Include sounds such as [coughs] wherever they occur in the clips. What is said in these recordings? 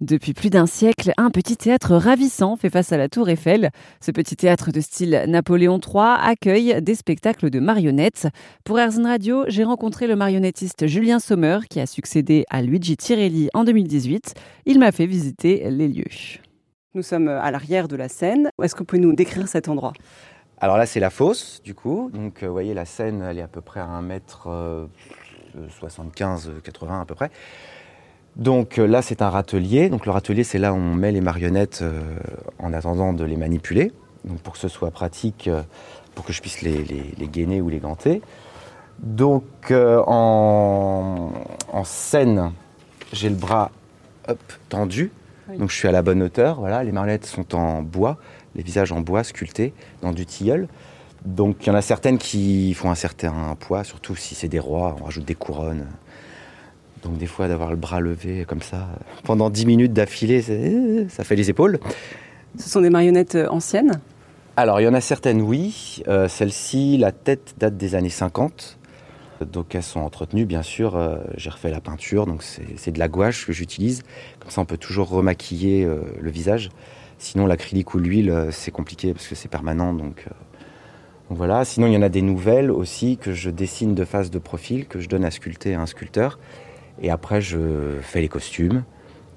Depuis plus d'un siècle, un petit théâtre ravissant fait face à la Tour Eiffel. Ce petit théâtre de style Napoléon III accueille des spectacles de marionnettes. Pour Airzone Radio, j'ai rencontré le marionnettiste Julien Sommer qui a succédé à Luigi Tirelli en 2018. Il m'a fait visiter les lieux. Nous sommes à l'arrière de la scène. Est-ce que vous pouvez nous décrire cet endroit? Alors là, c'est la fosse, du coup. Donc, euh, vous voyez, la scène, elle est à peu près à 1 mètre 75, 80 à peu près. Donc euh, là, c'est un râtelier. Donc le râtelier, c'est là où on met les marionnettes euh, en attendant de les manipuler. Donc pour que ce soit pratique, euh, pour que je puisse les, les, gainer ou les ganter. Donc en, scène, j'ai le bras tendu. Donc je suis à la bonne hauteur. Voilà, les marionnettes sont en bois, les visages en bois sculptés dans du tilleul. Donc il y en a certaines qui font un certain poids, surtout si c'est des rois, on rajoute des couronnes. Donc des fois d'avoir le bras levé comme ça pendant 10 minutes d'affilée, ça fait les épaules. Ce sont des marionnettes euh, anciennes? Alors il y en a certaines oui. Euh, Celle-ci, la tête date des années 50. Donc elles sont entretenues bien sûr. Euh, j'ai refait la peinture, donc c'est de la gouache que j'utilise. Comme ça on peut toujours remaquiller euh, le visage. Sinon l'acrylique ou l'huile c'est compliqué parce que c'est permanent. Donc, donc voilà. Sinon il y en a des nouvelles aussi que je dessine de face de profil, que je donne à sculpter à un sculpteur. Et après, je fais les costumes.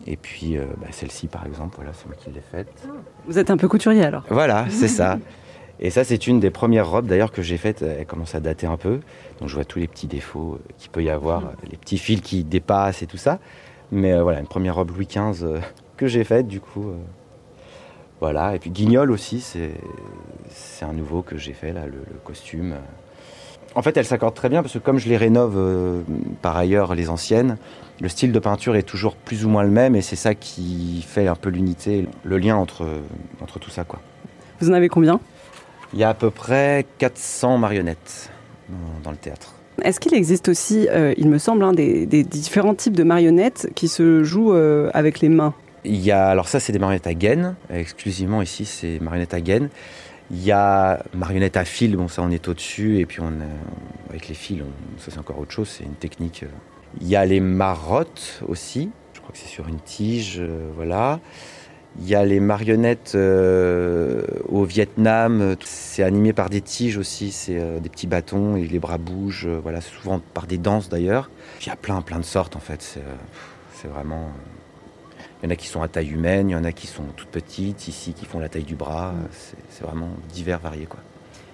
Et puis, euh, bah, celle-ci, par exemple, voilà, c'est moi qui l'ai faite. Vous êtes un peu couturier alors Voilà, c'est ça. [laughs] Et ça, c'est une des premières robes d'ailleurs que j'ai faites. Elle commence à dater un peu. Donc, je vois tous les petits défauts qu'il peut y avoir, mm. les petits fils qui dépassent et tout ça. Mais euh, voilà, une première robe Louis XV euh, [laughs] que j'ai faite, du coup. voilà. Et puis, Guignol aussi, c'est un nouveau que j'ai fait, là, le costume. En fait, elle s'accorde très bien parce que comme je les rénove euh, par ailleurs, les anciennes, le style de peinture est toujours plus ou moins le même et c'est ça qui fait un peu l'unité, le lien entre, entre tout ça. Quoi. Vous en avez combien? Il y a à peu près 400 marionnettes dans, le théâtre. Est-ce qu'il existe aussi, euh, il me semble, hein, des, différents types de marionnettes qui se jouent euh, avec les mains? Il y a, alors ça c'est des marionnettes à gaine, exclusivement ici c'est marionnettes à gaine. Il y a marionnette à fil, bon ça on est au-dessus, et puis on avec les fils, ça c'est encore autre chose, c'est une technique. Il y a les marottes aussi, je crois que c'est sur une tige, euh, voilà. Il y a les marionnettes euh, au Vietnam, c'est animé par des tiges aussi, c'est euh, des petits bâtons et les bras bougent, voilà, souvent par des danses d'ailleurs. Il y a plein plein de sortes en fait, c'est vraiment il y en a qui sont à taille humaine, il y en a qui sont toutes petites, ici qui font la taille du bras. Mm. C'est vraiment divers, variés. Quoi.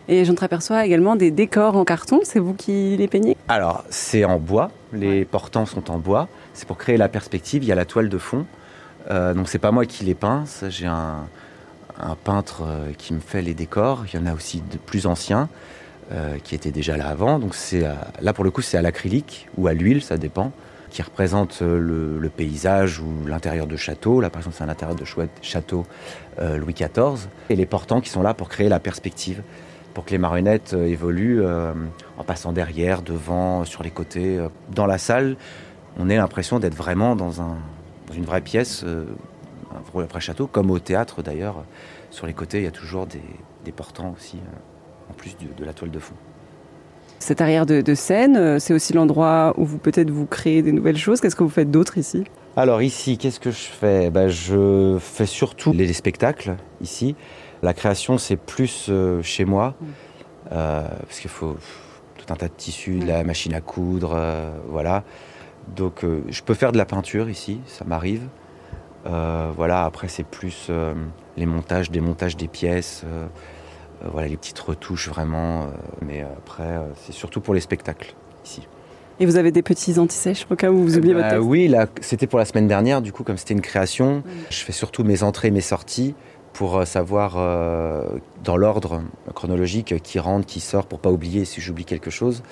Et je aperçois également des décors en carton, c'est vous qui les peignez? Alors, c'est en bois, les portants sont en bois. C'est pour créer la perspective, il y a la toile de fond. Euh, donc, c'est pas moi qui les peins, j'ai un, peintre euh, qui me fait les décors. Il y en a aussi de plus anciens euh, qui étaient déjà là avant. Donc, c'est là pour le coup, c'est à l'acrylique ou à l'huile, ça dépend qui représente euh, le, paysage ou l'intérieur de château. Là, par exemple, c'est un intérieur de château euh, Louis XIV. Et les portants qui sont là pour créer la perspective, pour que les marionnettes euh, évoluent en passant derrière, devant, sur les côtés. Dans la salle, on a l'impression d'être vraiment dans, un, une vraie pièce, un vrai château, comme au théâtre d'ailleurs. Sur les côtés, il y a toujours des, portants aussi, en plus de la toile de fond. Cette arrière de, scène, euh, c'est aussi l'endroit où vous peut-être vous créez des nouvelles choses. Qu'est-ce que vous faites d'autre ici? Alors ici, qu'est-ce que je fais? Ben, Je fais surtout les, spectacles ici. La création, c'est plus euh, chez moi, mm. euh, parce qu'il faut tout un tas de tissus, de la machine à coudre, voilà. Donc je peux faire de la peinture ici, ça m'arrive. voilà, après c'est plus les montages, démontages des pièces. Euh, voilà les petites retouches vraiment. Euh, mais après, euh, c'est surtout pour les spectacles ici. Et vous avez des petits antisèches au cas où vous oubliez votre bah texte Oui, là, c'était pour la semaine dernière, du coup, comme c'était une création, je fais surtout mes entrées et mes sorties pour savoir dans l'ordre chronologique qui rentre, qui sort, pour pas oublier si j'oublie quelque chose.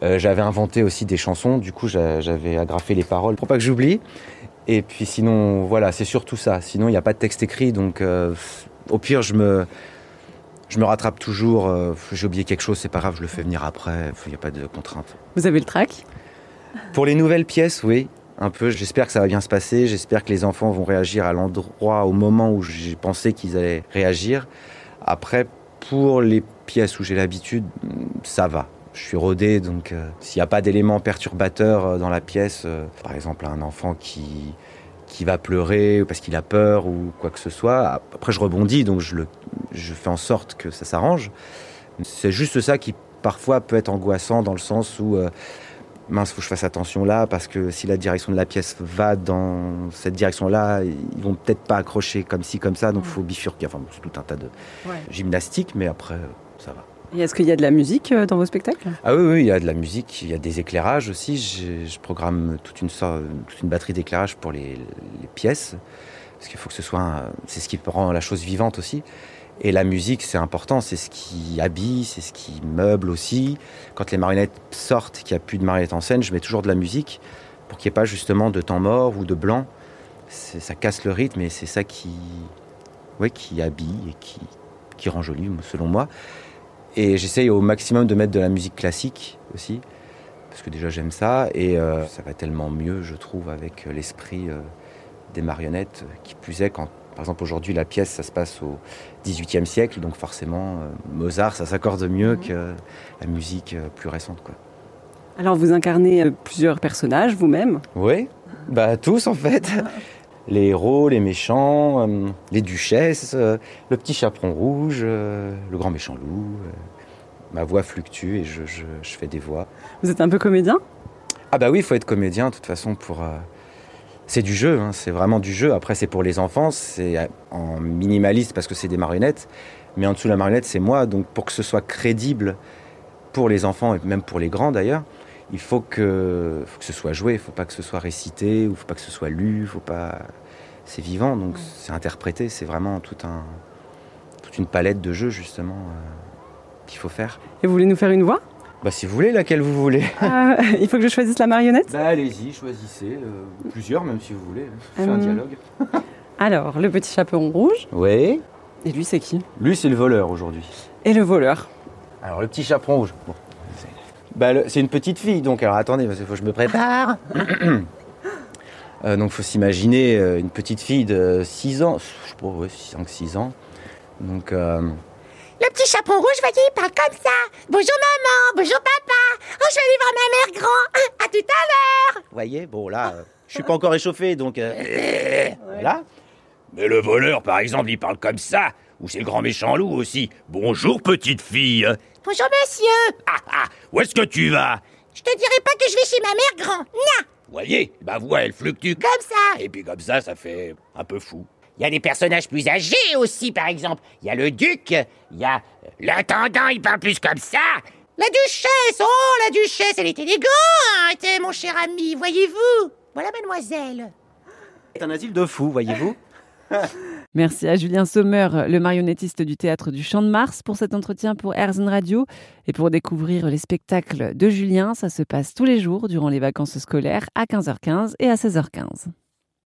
j'avais inventé aussi des chansons, du coup j'avais agrafé les paroles pour pas que j'oublie. Et puis sinon, voilà, c'est surtout ça. Sinon, il n'y a pas de texte écrit, donc au pire, je me, je me rattrape toujours. Euh, j'ai oublié quelque chose, c'est pas grave, je le fais venir après. Il n'y a pas de contrainte. Vous avez le trac? Pour les nouvelles pièces, oui. Un peu. J'espère que ça va bien se passer. J'espère que les enfants vont réagir à l'endroit, au moment où j'ai pensé qu'ils allaient réagir. Après, pour les pièces où j'ai l'habitude, ça va. Je suis rodé, donc euh, s'il n'y a pas d'éléments perturbateurs euh, dans la pièce, par exemple un enfant qui qui va pleurer parce qu'il a peur ou quoi que ce soit. Après, je rebondis, donc je, le, je fais en sorte que ça s'arrange. C'est juste ça qui parfois peut être angoissant dans le sens où euh, mince, faut que je fasse attention là parce que si la direction de la pièce va dans cette direction-là, ils vont peut-être pas accrocher comme ci comme ça, donc il faut bifurquer. Enfin, c'est tout un tas de Ouais. gymnastique, mais après ça va. Et est-ce qu'il y a de la musique euh, dans vos spectacles? Ah oui, oui, il y a de la musique, il y a des éclairages aussi. Je programme toute une, sorte, toute une batterie d'éclairage pour les, les pièces, parce qu'il faut que ce soit, un- c'est ce qui rend la chose vivante aussi. Et la musique, c'est important, c'est ce qui habille, c'est ce qui meuble aussi. Quand les marionnettes sortent, qu'il n'y a plus de marionnettes en scène, je mets toujours de la musique pour qu'il n'y ait pas justement de temps mort ou de blanc. Ça casse le rythme et c'est ça qui, ouais, qui habille et qui, qui rend joli, selon moi. Et j'essaye au maximum de mettre de la musique classique aussi, parce que déjà j'aime ça, et euh, ça va tellement mieux, je trouve, avec euh, l'esprit euh, des marionnettes, qui plus est quand, par exemple, aujourd'hui, la pièce, ça se passe au XVIIIe siècle, donc forcément, euh, Mozart, ça s'accorde mieux que la musique euh, plus récente, quoi. Alors vous incarnez euh, plusieurs personnages vous-même. Oui, bah tous en fait. [laughs] Les héros, les méchants, euh, les duchesses, euh, le petit chaperon rouge, euh, le grand méchant loup. ma voix fluctue et je, je- je fais des voix. Vous êtes un peu comédien? Ah bah oui, il faut être comédien de toute façon pour... C'est du jeu, hein, c'est vraiment du jeu. Après c'est pour les enfants, c'est en minimaliste parce que c'est des marionnettes. Mais en dessous de la marionnette, c'est moi. Donc pour que ce soit crédible pour les enfants et même pour les grands d'ailleurs, il faut que, faut que ce soit joué. Il faut pas que ce soit récité ou faut pas que ce soit lu. Faut pas... C'est vivant, donc c'est interprété. C'est vraiment tout un, toute une palette de jeux justement euh, qu'il faut faire. Et vous voulez nous faire une voix? Bah si vous voulez, laquelle vous voulez. [laughs] Euh, Il faut que je choisisse la marionnette Bah allez-y, choisissez. euh, plusieurs même si vous voulez. Faites Euh, un dialogue. [laughs] Alors, le petit chaperon rouge. Oui. Et lui, c'est qui? Lui c'est le voleur aujourd'hui. Et le voleur. Alors le petit chaperon rouge. Bon. c'est- Bah, c'est une petite fille, donc alors attendez, parce qu'il faut que je me prépare. [coughs] Euh, donc faut s'imaginer euh, une petite fille de 6 ans, je sais pas, ouais, 5-6 ans. Donc euh, Le petit chaperon rouge, voyez, il parle comme ça. Bonjour maman, bonjour papa. Oh, je vais aller voir ma mère grand. À tout à l'heure. vous voyez, bon là, euh, je suis pas encore échauffé, donc euh, voilà. Mais le voleur, par exemple, il parle comme ça. Ou c'est le grand méchant loup aussi. Bonjour, petite fille. Bonjour monsieur. Ah ah, où est-ce que tu vas? Je te dirai pas que je vais chez ma mère grand. Na, Voyez, ma voix, elle fluctue. comme ça. Et puis comme ça, ça fait un peu fou. Il y a des personnages plus âgés aussi, par exemple. Il y a le duc, il y a euh, l'intendant, il parle plus comme ça. La duchesse, oh, la duchesse, elle est élégante, mon cher ami, voyez-vous. Voilà, mademoiselle. C'est un asile de fous, voyez-vous. [laughs] Merci à Julien Sommer, le marionnettiste du théâtre du Champ de Mars, pour cet entretien pour Airzone Radio. Et pour découvrir les spectacles de Julien, ça se passe tous les jours durant les vacances scolaires à 15h15 et à 16h15.